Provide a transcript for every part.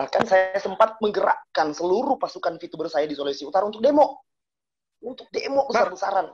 Bahkan saya sempat menggerakkan seluruh pasukan VTuber saya di Sulawesi Utara untuk demo. Untuk demo besar-besaran.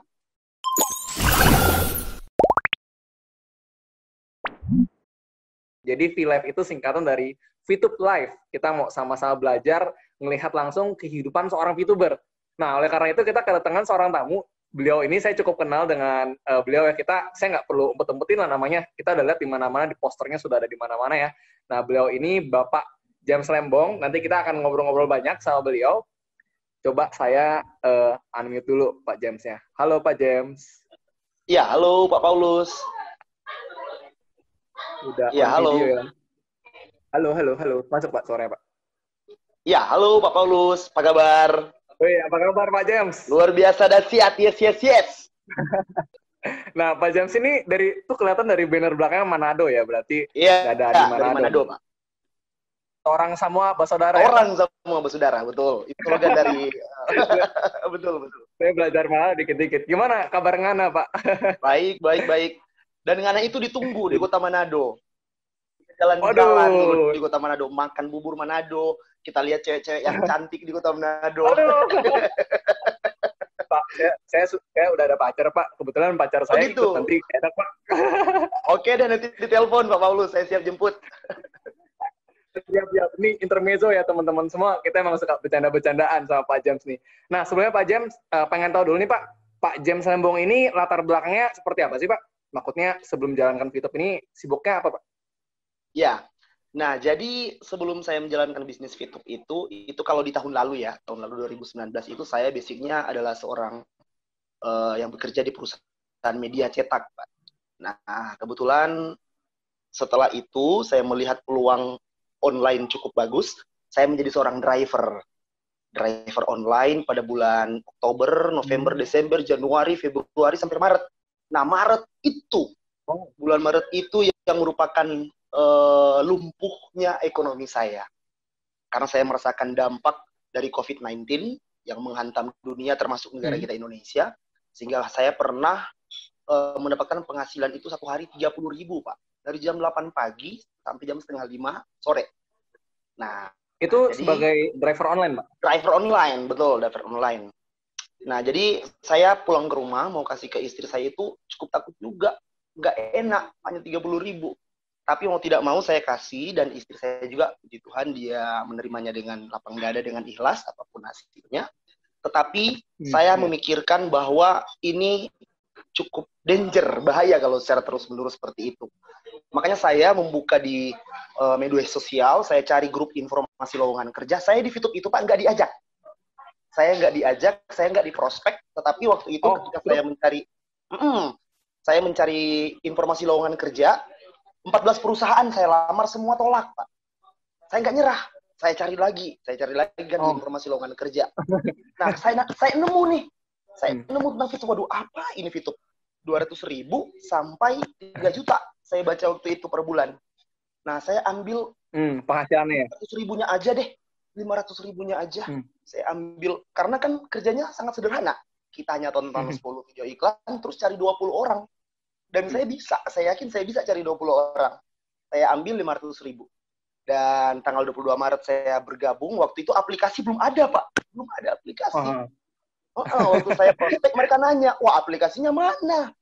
Jadi V-Live itu singkatan dari VTube Live. Kita mau sama-sama belajar melihat langsung kehidupan seorang VTuber. Nah, oleh karena itu kita kedatangan seorang tamu. Beliau ini saya cukup kenal dengan uh, beliau ya. Kita saya nggak perlu umpet-umpetin lah namanya. Kita udah lihat di mana-mana di posternya sudah ada di mana-mana ya. Nah, beliau ini Bapak James Lembong. Nanti kita akan ngobrol-ngobrol banyak sama beliau. Coba saya uh, unmute dulu Pak James-nya. Halo Pak James. Ya, halo Pak Paulus. Udah ya, halo. Video, ya. Halo, halo, halo. Masuk Pak sore Pak. Ya, halo Pak Paulus. Apa kabar? Woi, apa kabar Pak James? Luar biasa dahsyat. Yes, yes, yes. nah, Pak James ini dari tuh kelihatan dari banner belakangnya Manado ya, berarti Iya, ada di Manado. Dari Manado, Pak. Orang semua bersaudara. Orang ya? semua bersaudara, betul. Itu slogan dari betul, betul. Saya belajar malah dikit-dikit. Gimana kabar Ngana, Pak? baik, baik, baik. Dan Ngana itu ditunggu di kota Manado. Jalan-jalan di kota Manado, makan bubur Manado, kita lihat cewek-cewek yang cantik di kota Manado. Pak, saya, saya, saya udah ada pacar, Pak. Kebetulan pacar saya oh, gitu? ikut nanti enak, Pak. Oke deh, nanti ditelepon, Pak Paulus. Saya siap jemput. Siap, siap. Ini intermezzo ya, teman-teman semua. Kita emang suka bercanda-bercandaan sama Pak James nih. Nah, sebenarnya Pak James, uh, pengen tahu dulu nih, Pak. Pak James Lembong ini latar belakangnya seperti apa sih, Pak? maksudnya sebelum jalankan VTube ini sibuknya apa Pak? Ya, nah jadi sebelum saya menjalankan bisnis VTube itu, itu kalau di tahun lalu ya, tahun lalu 2019 itu saya basicnya adalah seorang uh, yang bekerja di perusahaan media cetak Pak. Nah, kebetulan setelah itu saya melihat peluang online cukup bagus, saya menjadi seorang driver. Driver online pada bulan Oktober, November, hmm. Desember, Januari, Februari sampai Maret. Nah, Maret itu, oh. bulan Maret itu yang merupakan uh, lumpuhnya ekonomi saya. Karena saya merasakan dampak dari COVID-19 yang menghantam dunia termasuk negara hmm. kita Indonesia. Sehingga saya pernah uh, mendapatkan penghasilan itu satu hari 30 ribu, Pak. Dari jam 8 pagi sampai jam setengah 5 sore. Nah, itu jadi, sebagai driver online, Pak? Driver online, betul, driver online. Nah, jadi saya pulang ke rumah mau kasih ke istri saya itu cukup takut juga. Nggak enak, hanya 30 ribu. Tapi mau tidak mau saya kasih dan istri saya juga, puji Tuhan dia menerimanya dengan lapang dada, dengan ikhlas, apa pun hasilnya. Tetapi hmm, saya ya. memikirkan bahwa ini cukup danger, bahaya kalau secara terus-menerus seperti itu. Makanya saya membuka di uh, media sosial, saya cari grup informasi lowongan kerja. Saya di YouTube itu Pak nggak diajak saya nggak diajak, saya nggak diprospek, tetapi waktu itu oh, ketika saya mencari, mm, saya mencari informasi lowongan kerja, 14 perusahaan saya lamar semua tolak, Pak. Saya nggak nyerah, saya cari lagi, saya cari lagi kan oh. informasi lowongan kerja. Nah, saya saya nemu nih, saya hmm. nemu tentang Fitup. Waduh, apa ini Fitup? 200 ribu sampai 3 juta saya baca waktu itu per bulan. Nah, saya ambil hmm, penghasilannya ya? 100 ribunya aja deh. 500 ribunya aja hmm. saya ambil karena kan kerjanya sangat sederhana kita hanya tonton hmm. 10 video iklan terus cari 20 orang dan hmm. saya bisa saya yakin saya bisa cari 20 orang saya ambil 500 ribu dan tanggal 22 Maret saya bergabung waktu itu aplikasi belum ada pak belum ada aplikasi uh -huh. Oh, oh, waktu saya prospek mereka nanya, wah aplikasinya mana?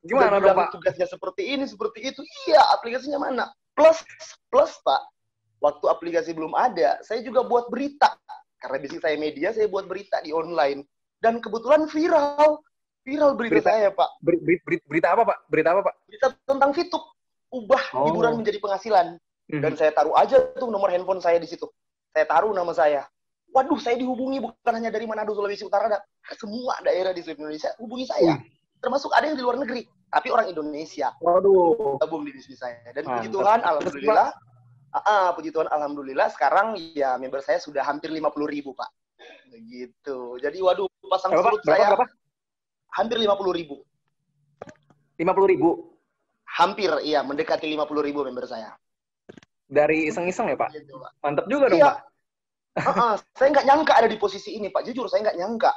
Gimana dong Pak? Tugasnya seperti ini, seperti itu. Iya, aplikasinya mana? Plus, plus Pak, waktu aplikasi belum ada, saya juga buat berita. Karena bisnis saya media, saya buat berita di online. Dan kebetulan viral. Viral berita, berita saya, Pak. Ber, ber, ber, berita apa, Pak? Berita apa, Pak? Berita tentang Fitup. Ubah oh. hiburan menjadi penghasilan. Hmm. Dan saya taruh aja tuh nomor handphone saya di situ. Saya taruh nama saya. Waduh, saya dihubungi bukan hanya dari Manado, Sulawesi Utara, ada semua daerah di seluruh Indonesia hubungi saya. Termasuk ada yang di luar negeri, tapi orang Indonesia. Waduh. Gabung di bisnis saya. Dan puji Tuhan, alhamdulillah, Ah, puji Tuhan, alhamdulillah sekarang ya member saya sudah hampir 50 ribu pak. Begitu. Jadi waduh pasang berapa, surut berapa, saya berapa? hampir 50 ribu. 50 ribu? Hampir, iya mendekati 50 ribu member saya. Dari iseng-iseng ya pak? Gitu, pak. Mantap juga dong iya. pak. uh -uh, saya nggak nyangka ada di posisi ini pak. Jujur saya nggak nyangka.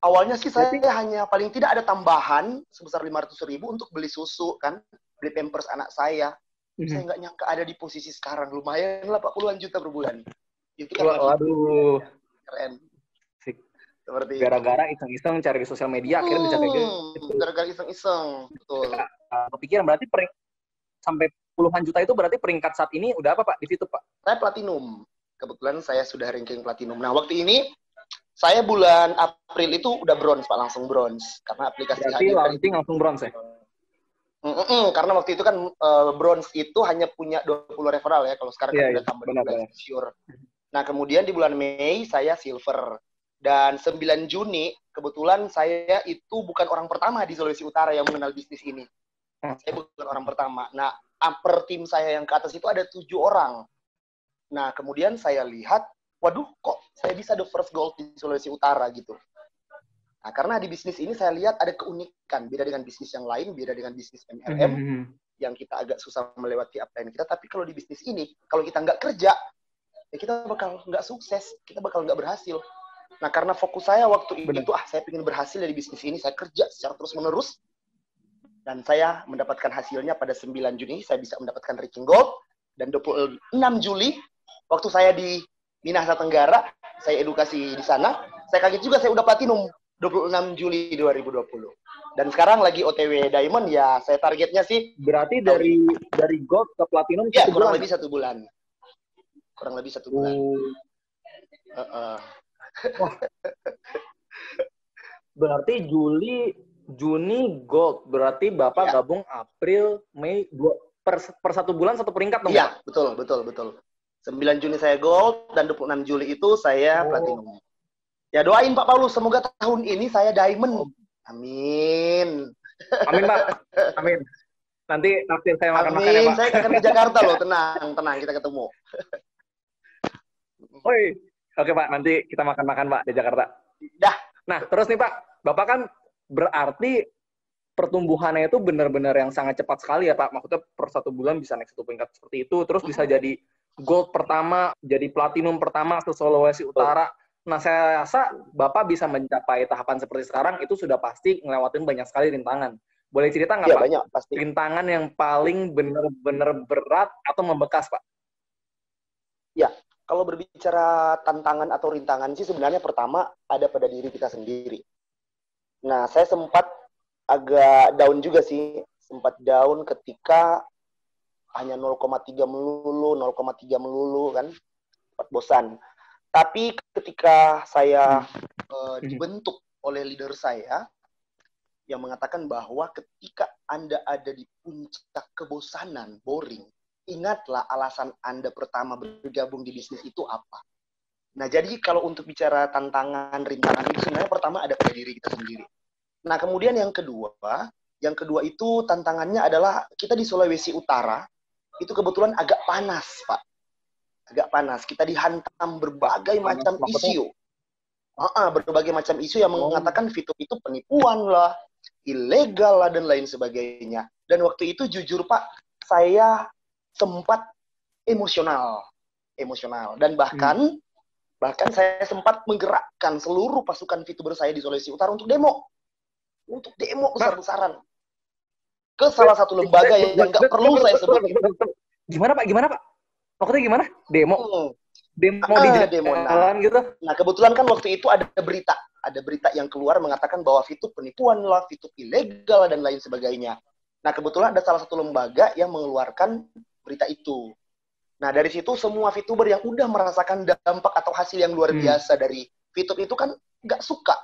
Awalnya sih saya Berarti... hanya paling tidak ada tambahan sebesar 500 ribu untuk beli susu kan, beli pampers anak saya. Hmm. saya nggak nyangka ada di posisi sekarang. Lumayan lah pak. Puluhan juta per bulan. Itu kan waduh. Keren. Seperti gara-gara iseng-iseng cari di sosial media hmm, akhirnya bisa kayak gitu. gara-gara iseng-iseng. Betul. Kepikiran berarti per, sampai puluhan juta itu berarti peringkat saat ini udah apa pak? Di situ pak? Saya platinum. Kebetulan saya sudah ranking platinum. Nah waktu ini saya bulan April itu udah bronze pak langsung bronze karena aplikasi Berarti launching langsung bronze ya? Mm -mm, karena waktu itu kan uh, bronze itu hanya punya 20 referral ya, kalau sekarang yeah, kan yeah, udah tambah benar, benar. sure. Nah, kemudian di bulan Mei saya silver. Dan 9 Juni kebetulan saya itu bukan orang pertama di Sulawesi Utara yang mengenal bisnis ini. Hmm. Saya bukan orang pertama. Nah, per tim saya yang ke atas itu ada tujuh orang. Nah, kemudian saya lihat waduh kok saya bisa the first gold di Sulawesi Utara gitu. Nah, karena di bisnis ini saya lihat ada keunikan, beda dengan bisnis yang lain, beda dengan bisnis MLM, mm -hmm. yang kita agak susah melewati upline kita. Tapi kalau di bisnis ini, kalau kita nggak kerja, ya kita bakal nggak sukses, kita bakal nggak berhasil. Nah, karena fokus saya waktu Benar. itu, ah saya ingin berhasil dari bisnis ini, saya kerja secara terus-menerus, dan saya mendapatkan hasilnya pada 9 Juni, saya bisa mendapatkan ranking gold, dan 26 Juli, waktu saya di Minahasa Tenggara, saya edukasi di sana. Saya kaget juga saya udah platinum 26 Juli 2020. Dan sekarang lagi OTW Diamond ya, saya targetnya sih. Berarti dari dari gold ke platinum ya, kurang bulan. lebih satu bulan. Kurang lebih satu bulan. Uh, uh. berarti Juli, Juni gold. Berarti Bapak ya. gabung April, Mei, dua, per, per satu bulan satu peringkat dong? Iya, betul, betul, betul. 9 Juni saya gold dan 26 Juli itu saya oh. platinum. Ya doain Pak Paulus semoga tahun ini saya diamond. Oh. Amin. Amin Pak. Amin. Nanti nanti saya makan makan ya Pak. Saya akan ke Jakarta loh, tenang, tenang kita ketemu. Oi. Oke Pak, nanti kita makan-makan Pak di Jakarta. Dah. Nah, terus nih Pak, Bapak kan berarti pertumbuhannya itu benar-benar yang sangat cepat sekali ya Pak. Maksudnya per satu bulan bisa naik satu peringkat seperti itu, terus bisa jadi gold pertama, jadi platinum pertama ke Sulawesi Utara. Nah, saya rasa Bapak bisa mencapai tahapan seperti sekarang itu sudah pasti ngelewatin banyak sekali rintangan. Boleh cerita nggak ya, Pak? Banyak, pasti. Rintangan yang paling benar-benar berat atau membekas, Pak? Ya, kalau berbicara tantangan atau rintangan sih sebenarnya pertama ada pada diri kita sendiri. Nah, saya sempat agak down juga sih, sempat down ketika hanya 0,3 melulu, 0,3 melulu kan, bosan. Tapi ketika saya uh, dibentuk oleh leader saya yang mengatakan bahwa ketika Anda ada di puncak kebosanan, boring, ingatlah alasan Anda pertama bergabung di bisnis itu apa. Nah, jadi kalau untuk bicara tantangan, rintangan itu sebenarnya pertama ada pada diri kita sendiri. Nah, kemudian yang kedua, yang kedua itu tantangannya adalah kita di Sulawesi Utara, itu kebetulan agak panas, Pak. Agak panas. Kita dihantam berbagai panas, macam isu. Uh -uh, berbagai macam isu yang oh. mengatakan fitur itu penipuan lah, ilegal lah, dan lain sebagainya. Dan waktu itu jujur, Pak, saya sempat emosional. Emosional. Dan bahkan, hmm. bahkan saya sempat menggerakkan seluruh pasukan fitur saya di Sulawesi Utara untuk demo. Untuk demo besar-besaran ke salah satu lembaga yang nggak perlu saya sebut. Gimana Pak? Gimana Pak? Maksudnya gimana? Demo? Hmm. Demo ah, di demo nah. gitu? Nah kebetulan kan waktu itu ada berita, ada berita yang keluar mengatakan bahwa Fitup penipuan lah, Fitup ilegal dan lain sebagainya. Nah kebetulan ada salah satu lembaga yang mengeluarkan berita itu. Nah dari situ semua VTuber yang udah merasakan dampak atau hasil yang luar hmm. biasa hmm. dari Fitup itu kan nggak suka.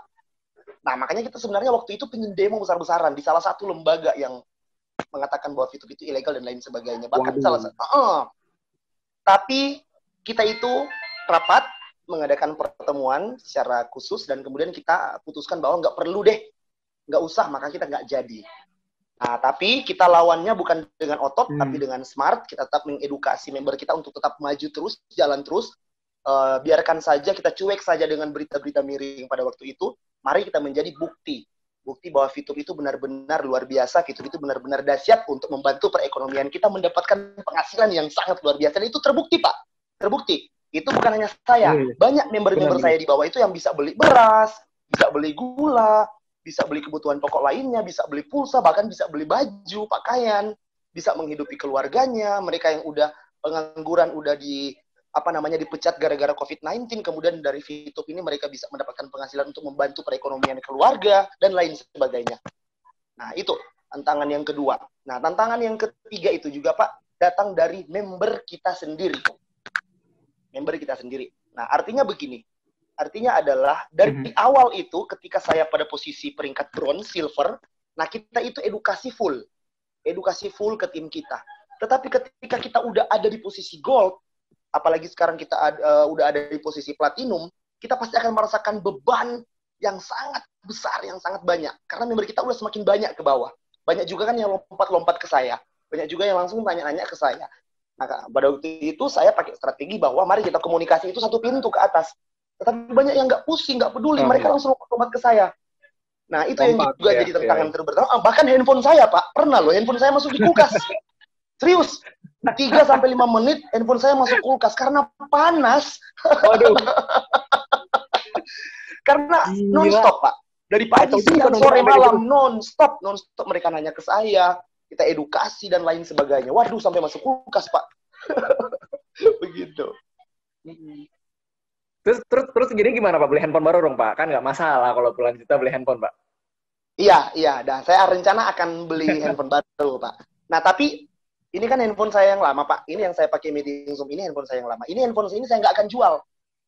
Nah makanya kita sebenarnya waktu itu pengen demo besar-besaran di salah satu lembaga yang mengatakan bahwa VTube itu ilegal dan lain sebagainya. Bahkan Waduh. salah satu. Uh, tapi kita itu rapat mengadakan pertemuan secara khusus dan kemudian kita putuskan bahwa nggak perlu deh, nggak usah, maka kita nggak jadi. Nah, tapi kita lawannya bukan dengan otot, hmm. tapi dengan smart. Kita tetap mengedukasi member kita untuk tetap maju terus, jalan terus. Uh, biarkan saja kita cuek saja dengan berita-berita miring pada waktu itu. Mari kita menjadi bukti bukti bahwa Fitur itu benar-benar luar biasa, Fitur itu benar-benar dahsyat untuk membantu perekonomian kita mendapatkan penghasilan yang sangat luar biasa. Dan itu terbukti, Pak. Terbukti. Itu bukan hanya saya. Iya, iya. Banyak member-member saya di bawah itu yang bisa beli beras, bisa beli gula, bisa beli kebutuhan pokok lainnya, bisa beli pulsa, bahkan bisa beli baju, pakaian. bisa menghidupi keluarganya, mereka yang udah pengangguran udah di apa namanya dipecat gara-gara COVID-19, kemudian dari Fitup ini mereka bisa mendapatkan penghasilan untuk membantu perekonomian keluarga dan lain sebagainya. Nah, itu tantangan yang kedua. Nah, tantangan yang ketiga itu juga Pak datang dari member kita sendiri. Member kita sendiri. Nah, artinya begini. Artinya adalah dari mm -hmm. awal itu ketika saya pada posisi peringkat bronze, silver, nah kita itu edukasi full. Edukasi full ke tim kita. Tetapi ketika kita udah ada di posisi gold, apalagi sekarang kita uh, udah ada di posisi platinum, kita pasti akan merasakan beban yang sangat besar, yang sangat banyak. Karena member kita udah semakin banyak ke bawah. Banyak juga kan yang lompat-lompat ke saya. Banyak juga yang langsung tanya-nanya ke saya. Nah, pada waktu itu saya pakai strategi bahwa mari kita komunikasi itu satu pintu ke atas. Tetapi banyak yang nggak pusing, nggak peduli. Hmm. Mereka langsung lompat ke saya. Nah, itu Lompat, yang juga ya, jadi tantangan ya. terbesar. Ah, bahkan handphone saya, Pak. Pernah loh, handphone saya masuk di kulkas. Serius. 3 sampai 5 menit handphone saya masuk kulkas karena panas. Waduh. karena non stop, Pak. Dari pagi siang sore malam non stop, non stop mereka nanya ke saya, kita edukasi dan lain sebagainya. Waduh, sampai masuk kulkas, Pak. Begitu. Terus terus terus gini gimana Pak beli handphone baru dong Pak? Kan nggak masalah kalau bulan kita beli handphone Pak. Iya, iya. Dan saya rencana akan beli handphone baru Pak. Nah tapi ini kan handphone saya yang lama, Pak. Ini yang saya pakai meeting Zoom ini handphone saya yang lama. Ini handphone ini saya nggak akan jual.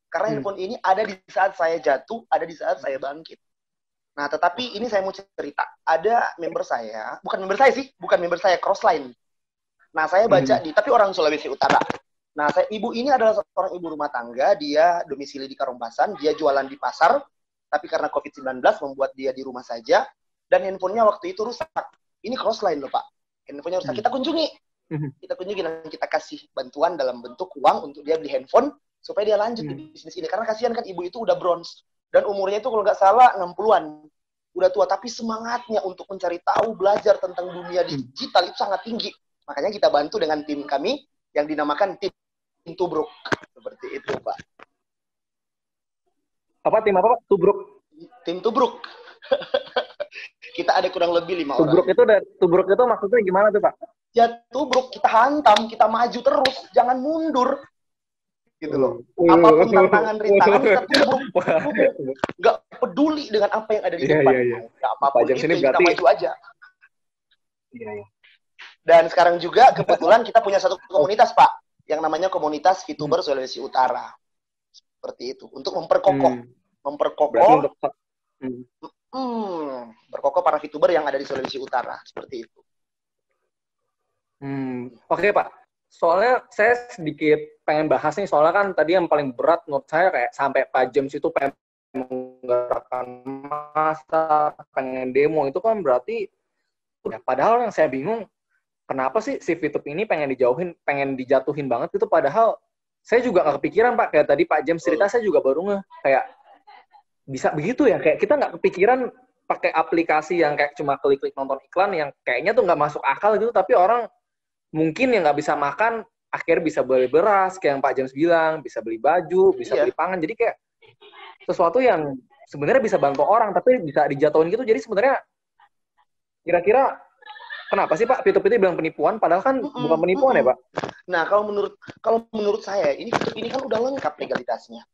Karena hmm. handphone ini ada di saat saya jatuh, ada di saat saya bangkit. Nah, tetapi ini saya mau cerita. Ada member saya, bukan member saya sih, bukan member saya, Crossline. Nah, saya baca hmm. di, tapi orang Sulawesi Utara. Nah, saya, ibu ini adalah seorang ibu rumah tangga, dia domisili di Karombasan, dia jualan di pasar, tapi karena COVID-19 membuat dia di rumah saja, dan handphonenya waktu itu rusak. Ini Crossline loh, Pak. Handphonenya rusak. Hmm. Kita kunjungi. Kita kunjungi dan kita kasih bantuan dalam bentuk uang untuk dia beli handphone supaya dia lanjut hmm. di mhm. bisnis ini. Karena kasihan kan ibu itu udah bronze. Dan umurnya itu kalau nggak salah 60-an udah tua tapi semangatnya untuk mencari tahu belajar tentang dunia mhm. digital itu sangat tinggi. Makanya kita bantu dengan tim kami yang dinamakan tim Tubruk. Seperti itu pak. Apa tim apa pak? Tubruk. Tim Tubruk. Kita ada kurang lebih lima orang. Tubruk itu Tubruk itu maksudnya gimana tuh pak ya tubruk kita hantam kita maju terus jangan mundur. Gitu loh. Apa pun tantangan rintangan kita tubruk nggak peduli dengan apa yang ada di iya, depan. yeah, yeah, yeah. apa pun itu sini kita maju aja. Yeah, yeah. dan sekarang juga kebetulan kita punya satu komunitas pak. Yang namanya komunitas VTuber Sulawesi Utara. Seperti itu. Untuk memperkokoh. Hmm. memperkokoh. Hmm. Hmm, berkokoh para VTuber yang ada di Sulawesi Utara. Seperti itu Hmm, oke okay, Pak. Soalnya saya sedikit pengen bahas nih, soalnya kan tadi yang paling berat menurut saya kayak sampai Pak James itu pengen menggerakkan masa, pengen demo, itu kan berarti udah padahal yang saya bingung, kenapa sih si Fitup ini pengen dijauhin, pengen dijatuhin banget itu padahal saya juga nggak kepikiran Pak, kayak tadi Pak James cerita saya juga baru nge, kayak bisa begitu ya, kayak kita nggak kepikiran pakai aplikasi yang kayak cuma klik-klik nonton iklan yang kayaknya tuh nggak masuk akal gitu, tapi orang mungkin yang nggak bisa makan akhirnya bisa beli beras kayak yang Pak James bilang bisa beli baju bisa iya. beli pangan. Jadi kayak sesuatu yang sebenarnya bisa bantu orang tapi bisa dijatuhin gitu. Jadi sebenarnya kira-kira kenapa sih Pak? Pitu Pitu bilang penipuan padahal kan mm -mm, bukan penipuan mm -mm. ya Pak? Nah kalau menurut kalau menurut saya ini ini kan udah lengkap legalitasnya.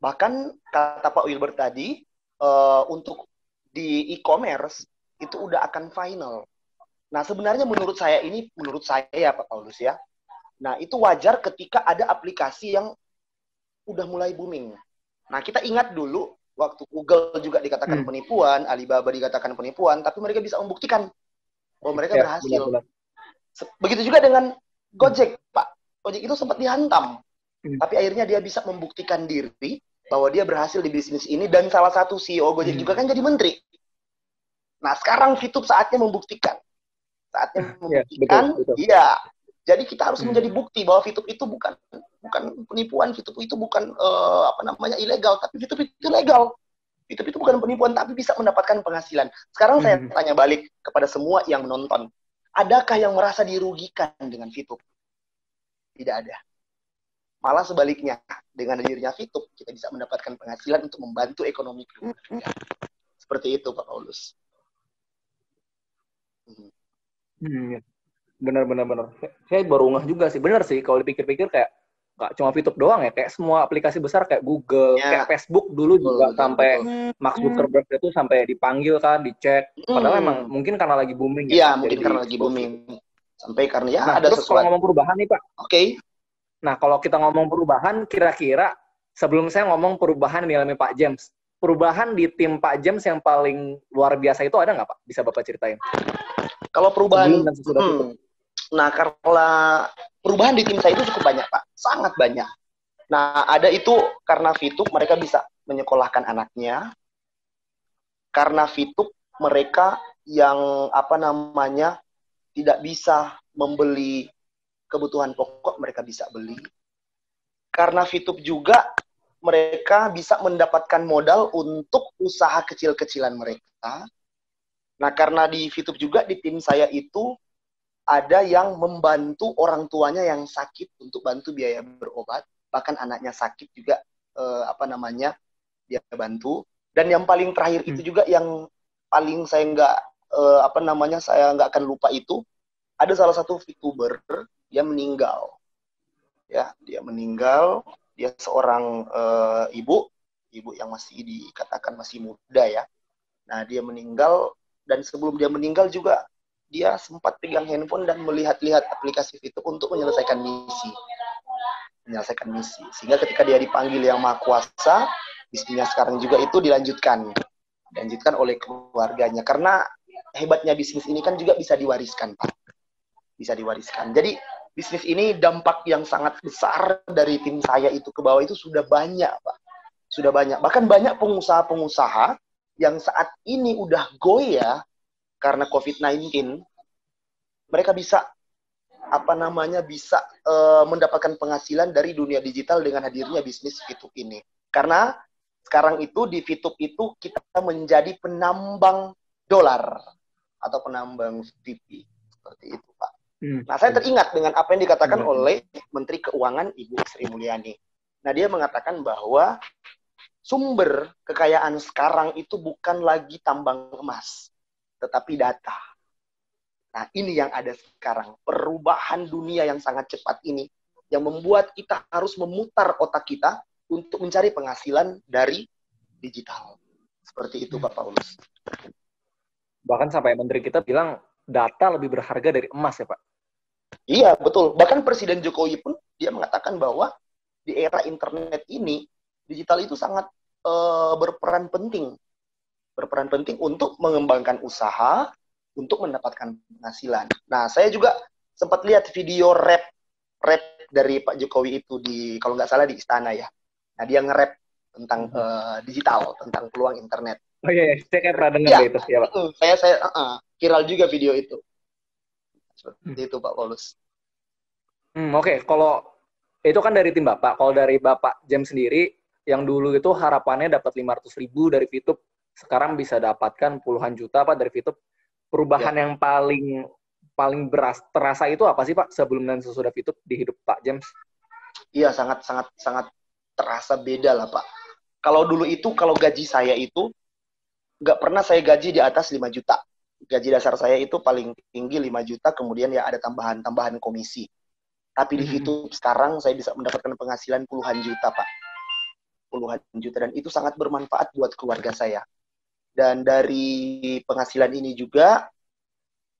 Bahkan kata Pak Wilbert tadi uh, untuk di e-commerce itu udah akan final Nah, sebenarnya menurut saya ini, menurut saya ya Pak Paulus ya, nah itu wajar ketika ada aplikasi yang udah mulai booming. Nah, kita ingat dulu waktu Google juga dikatakan hmm. penipuan, Alibaba dikatakan penipuan, tapi mereka bisa membuktikan bahwa mereka ya, berhasil. Benar, benar. Begitu juga dengan Gojek, hmm. Pak. Gojek itu sempat dihantam, hmm. tapi akhirnya dia bisa membuktikan diri bahwa dia berhasil di bisnis ini dan salah satu CEO Gojek hmm. juga kan jadi menteri. Nah, sekarang Fitup saatnya membuktikan saatnya iya, membuktikan iya. jadi kita harus hmm. menjadi bukti bahwa VTube itu bukan bukan penipuan. VTube itu bukan uh, apa namanya ilegal tapi VTube itu legal. VTube itu bukan penipuan tapi bisa mendapatkan penghasilan. Sekarang hmm. saya tanya balik kepada semua yang menonton. Adakah yang merasa dirugikan dengan VTube tidak ada. Malah sebaliknya dengan hadirnya VTube kita bisa mendapatkan penghasilan untuk membantu ekonomi keluarga seperti itu Pak Paulus. Hmm. Iya. Bener bener bener. Saya baru ngeh juga sih. Bener sih kalau dipikir-pikir kayak nggak cuma VTube doang ya, kayak semua aplikasi besar kayak Google, Ya. kayak Facebook dulu juga Betul, sampai betul. Mark Zuckerberg itu sampai dipanggil kan, dicek. Padahal Hmm. emang mungkin karena lagi booming. Iya, Jadi mungkin karena lagi booming. Sampai karena ya Nah, ada terus kalau sesuatu. ngomong perubahan nih Pak, Oke. Nah, kalau kita ngomong perubahan, kira-kira sebelum saya ngomong perubahan yang dialami Pak James, perubahan di tim Pak James yang paling luar biasa itu ada nggak Pak? Bisa Bapak ceritain? Kalau perubahan Sebelum dan sesudah Hmm. Nah, karena perubahan di tim saya itu cukup banyak, Pak. Sangat banyak. Nah, ada itu karena Fitub mereka bisa menyekolahkan anaknya. Karena Fitub mereka yang apa namanya tidak bisa membeli kebutuhan pokok mereka bisa beli. Karena Fitub juga mereka bisa mendapatkan modal untuk usaha kecil-kecilan mereka. Nah, karena di Fitub juga di tim saya itu ada yang membantu orang tuanya yang sakit untuk bantu biaya berobat, bahkan anaknya sakit juga eh, apa namanya dia bantu. Dan yang paling terakhir itu juga yang paling saya nggak eh, apa namanya saya nggak akan lupa itu ada salah satu VTuber dia meninggal, ya dia meninggal, dia seorang eh, ibu, ibu yang masih dikatakan masih muda ya. Nah dia meninggal dan sebelum dia meninggal juga dia sempat pegang handphone dan melihat-lihat aplikasi itu untuk menyelesaikan misi. Menyelesaikan misi. Sehingga ketika dia dipanggil yang maha kuasa, bisnisnya sekarang juga itu dilanjutkan. Dilanjutkan oleh keluarganya. Karena hebatnya bisnis ini kan juga bisa diwariskan, Pak. Bisa diwariskan. Jadi bisnis ini dampak yang sangat besar dari tim saya itu ke bawah itu sudah banyak, Pak. Sudah banyak. Bahkan banyak pengusaha-pengusaha yang saat ini udah goyah karena COVID-19, mereka bisa apa namanya bisa eh, mendapatkan penghasilan dari dunia digital dengan hadirnya bisnis VTube ini. Karena sekarang itu di VTube itu kita menjadi penambang dolar atau penambang VP seperti itu. Hmm. Nah, saya teringat dengan apa yang dikatakan Hmm. oleh Menteri Keuangan Ibu Sri Mulyani. Nah, dia mengatakan bahwa sumber kekayaan sekarang itu bukan lagi tambang emas, tetapi data. Nah, ini yang ada sekarang. Perubahan dunia yang sangat cepat ini yang membuat kita harus memutar otak kita untuk mencari penghasilan dari digital. Seperti itu, Pak Paulus. Bahkan sampai menteri kita bilang data lebih berharga dari emas ya Pak. Iya, betul. Bahkan Presiden Jokowi pun dia mengatakan bahwa di era internet ini digital itu sangat eh, berperan penting. Berperan penting untuk mengembangkan usaha untuk mendapatkan penghasilan. Nah, saya juga sempat lihat video rap rap dari Pak Jokowi itu di kalau nggak salah di istana ya. Nah, dia nge-rap tentang eh, digital, tentang peluang internet. Oh iya, iya. saya kayak pernah dengar Iya. itu ya Pak. Saya saya uh, uh, viral juga video itu. Seperti itu Pak Paulus. Hmm, Oke, kalau itu kan dari tim Bapak. Kalau dari Bapak James sendiri, yang dulu itu harapannya dapat 500 ribu dari VTube, sekarang bisa dapatkan puluhan juta Pak dari VTube. Perubahan yang paling paling beras terasa itu apa sih Pak sebelum dan sesudah VTube di hidup Pak James? Iya sangat sangat sangat terasa beda lah Pak. Kalau dulu itu kalau gaji saya itu nggak pernah saya gaji di atas 5 juta. Gaji dasar saya itu paling tinggi 5 juta, kemudian ya ada tambahan-tambahan komisi. Tapi di. YouTube sekarang saya bisa mendapatkan penghasilan puluhan juta Pak. Puluhan juta dan itu sangat bermanfaat buat keluarga saya. Dan dari penghasilan ini juga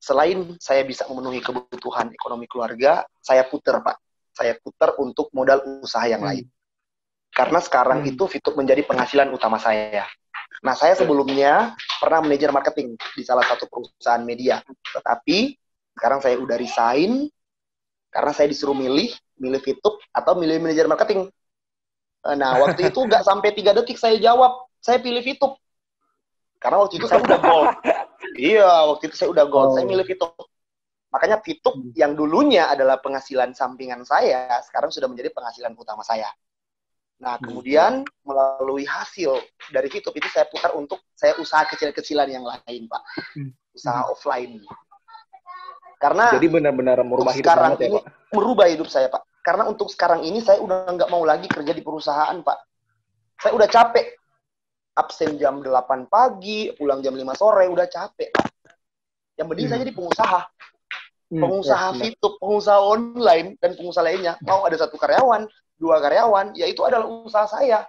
selain saya bisa memenuhi kebutuhan ekonomi keluarga, saya puter Pak. Saya puter untuk modal usaha yang Hmm. lain. Karena sekarang Hmm. itu Fitub menjadi penghasilan utama saya. Nah, saya sebelumnya pernah manajer marketing di salah satu perusahaan media. Tetapi sekarang saya udah resign karena saya disuruh milih, milih Fitub atau milih manajer marketing. Nah, waktu itu nggak sampai tiga detik saya jawab, saya pilih Fitub. Karena waktu itu saya udah gold. iya, waktu itu saya udah gold, Oh. saya milih Fitub. Makanya Fitub Hmm. yang dulunya adalah penghasilan sampingan saya, sekarang sudah menjadi penghasilan utama saya. Nah, Hmm. kemudian melalui hasil dari Fitub itu saya putar untuk saya usaha kecil-kecilan yang lain, Pak. Hmm. Usaha offline. Karena Jadi benar-benar merubah hidup sekarang banget ya ini Pak. merubah hidup saya, Pak. Karena untuk sekarang ini saya udah nggak mau lagi kerja di perusahaan, Pak. Saya udah capek. Absen jam 8 pagi, pulang jam 5 sore, udah capek, Pak. Yang penting Hmm. saya jadi pengusaha. Hmm, pengusaha ya, VTube, pengusaha online, dan pengusaha lainnya mau ada satu karyawan, dua karyawan, ya itu adalah usaha saya.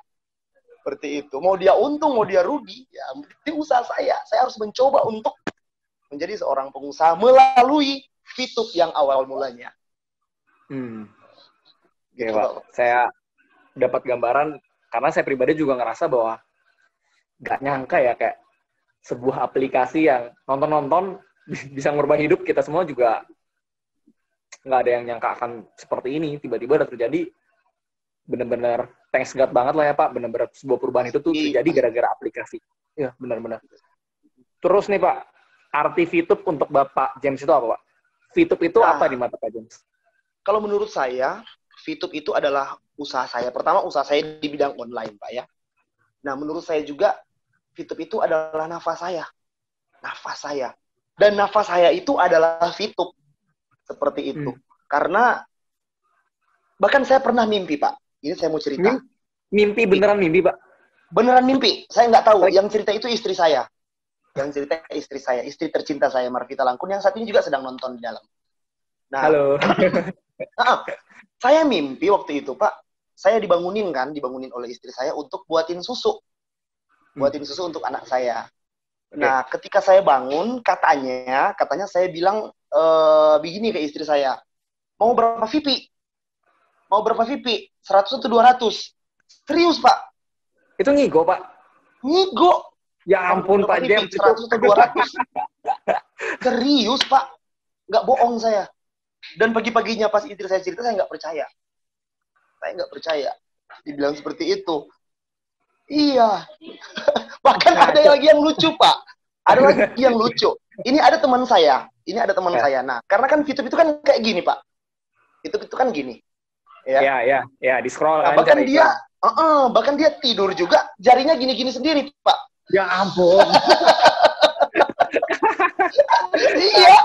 Seperti itu. Mau dia untung, mau dia rugi, ya itu usaha saya. Saya harus mencoba untuk menjadi seorang pengusaha melalui VTube yang awal mulanya. Hmm. Oke, gitu, Pak. Saya dapat gambaran karena saya pribadi juga ngerasa bahwa gak nyangka ya kayak sebuah aplikasi yang nonton-nonton bisa merubah hidup kita semua juga nggak ada yang nyangka akan seperti ini. Tiba-tiba udah terjadi benar-benar thanks God banget lah ya Pak. Benar-benar sebuah perubahan itu tuh terjadi gara-gara aplikasi. Ya benar-benar terus nih Pak arti VTube untuk Bapak James itu apa Pak? VTube itu nah, apa di mata Pak James? Kalau menurut saya VTube itu adalah usaha saya. Pertama usaha saya di bidang online Pak ya. Nah menurut saya juga VTube itu adalah nafas saya. Nafas saya dan nafas saya itu adalah fitup. Seperti itu. Hmm. Karena bahkan saya pernah mimpi, Pak. Ini saya mau cerita. Mimpi beneran mimpi, Pak? Beneran mimpi. Saya nggak tahu. Yang cerita itu istri saya. Yang cerita istri saya. Istri tercinta saya, Marvita Langkun. Yang saat ini juga sedang nonton di dalam. Nah, Halo. nah, saya mimpi waktu itu, Pak. Saya dibangunin kan, dibangunin oleh istri saya untuk buatin susu. Buatin susu untuk anak saya. Nah, ketika saya bangun, katanya, katanya saya bilang e, begini ke istri saya, mau berapa VP? Mau berapa VP? 100 atau 200? Serius, Pak? Itu ngigo, Pak? Ngigo. Ya ampun, Pak James. 100 atau 200? Serius, Pak? Nggak bohong saya. Dan pagi-paginya pas istri saya cerita, saya nggak percaya. Saya nggak percaya. Dibilang seperti itu. Iya. Bahkan ada yang lagi yang lucu, Pak. Ada lagi yang lucu. Ini ada teman saya. Ini ada teman ya. saya. Nah, karena kan YouTube itu kan kayak gini, Pak. YouTube itu kan gini. Ya, ya, ya, ya di scroll nah, bahkan dia uh -uh, bahkan dia tidur juga jarinya gini-gini sendiri, Pak. Ya ampun. iya.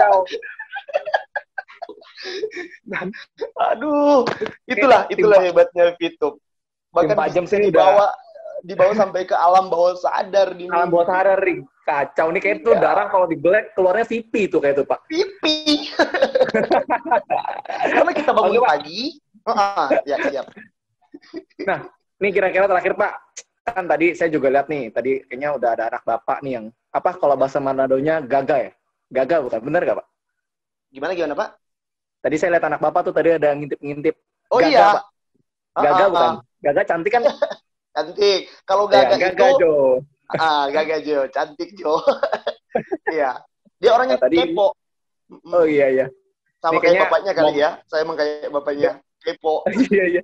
Nah, aduh, itulah itulah hebatnya YouTube. Bahkan Pak Jam sini udah dibawa sampai ke alam bawah sadar di alam bawah sadar ring. Kacau nih kayak itu ya. darah kalau di black keluarnya VP tuh kayak itu pak. VP karena kita bangun Oke, pagi. Uh, ya siap. Nah ini kira-kira terakhir pak. Kan tadi saya juga lihat nih tadi kayaknya udah ada anak bapak nih yang apa kalau bahasa Manadonya gaga ya? Gaga bukan bener gak pak? Gimana gimana pak? Tadi saya lihat anak bapak tuh tadi ada ngintip-ngintip. Oh gaga, iya. Pak. gaga uh, uh, bukan gaga cantik kan cantik. Kalau Gaga, ya, Gaga itu Jo. Ah, Gaga Jo, cantik Jo. Iya. Dia orangnya nah, tadi, kepo. Oh iya iya. Sama kayak bapaknya kali mau... ya. Saya emang kayak bapaknya. Kepo. iya iya.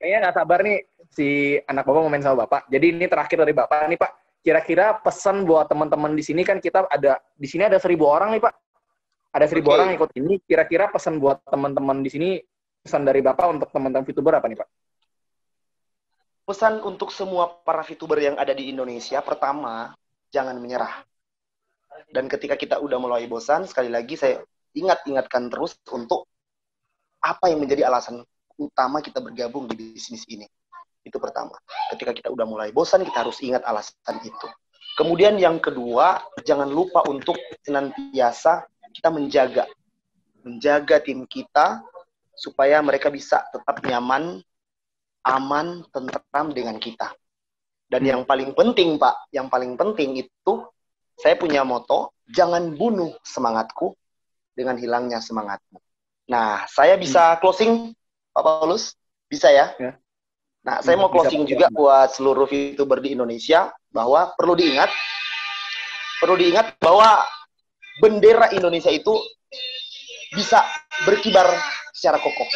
kayaknya nggak sabar nih si anak bapak mau main sama bapak. Jadi ini terakhir dari bapak nih pak. Kira-kira pesan buat teman-teman di sini kan kita ada di sini ada seribu orang nih pak. Ada seribu okay. orang yang ikut ini. Kira-kira pesan buat teman-teman di sini pesan dari bapak untuk teman-teman VTuber apa nih pak? Pesan untuk semua para VTuber yang ada di Indonesia, pertama, jangan menyerah. Dan ketika kita udah mulai bosan, sekali lagi saya ingat-ingatkan terus untuk apa yang menjadi alasan utama kita bergabung di bisnis ini. Itu pertama. Ketika kita udah mulai bosan, kita harus ingat alasan itu. Kemudian yang kedua, jangan lupa untuk senantiasa kita menjaga. Menjaga tim kita supaya mereka bisa tetap nyaman aman, tentram dengan kita. Dan yang paling penting, Pak, yang paling penting itu saya punya moto, jangan bunuh semangatku dengan hilangnya semangatmu. Nah, saya bisa hmm. closing, Pak Paulus? Bisa ya? ya. Nah, saya mau closing juga buat seluruh VTuber di Indonesia bahwa perlu diingat, perlu diingat bahwa bendera Indonesia itu bisa berkibar secara kokoh.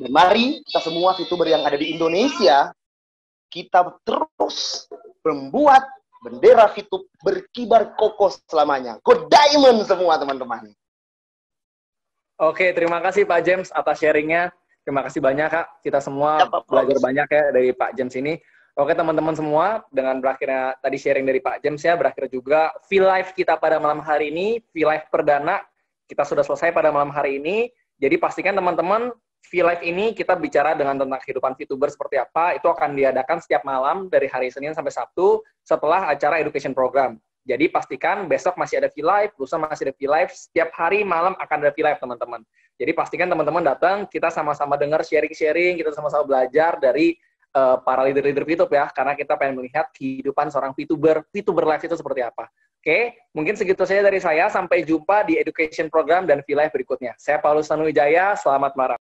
Dan mari kita semua VTuber yang ada di Indonesia, kita terus membuat bendera VTube berkibar kokoh selamanya. Go Diamond semua teman-teman. Oke, terima kasih Pak James atas sharingnya. Terima kasih banyak Kak. Kita semua ya, belajar banyak ya dari Pak James ini. Oke teman-teman semua, dengan berakhirnya tadi sharing dari Pak James ya, berakhir juga V-Live kita pada malam hari ini, V-Live perdana, kita sudah selesai pada malam hari ini. Jadi pastikan teman-teman V-Live ini kita bicara dengan tentang kehidupan VTuber seperti apa, itu akan diadakan setiap malam dari hari Senin sampai Sabtu setelah acara education program. Jadi pastikan besok masih ada V-Live, lusa masih ada V-Live, setiap hari malam akan ada V-Live teman-teman. Jadi pastikan teman-teman datang, kita sama-sama dengar sharing-sharing, kita sama-sama belajar dari uh, para leader-leader VTube ya, karena kita pengen melihat kehidupan seorang VTuber, VTuber life itu seperti apa. Oke, mungkin segitu saja dari saya. Sampai jumpa di education program dan V-Live berikutnya. Saya Paulus Tanuwijaya, selamat malam.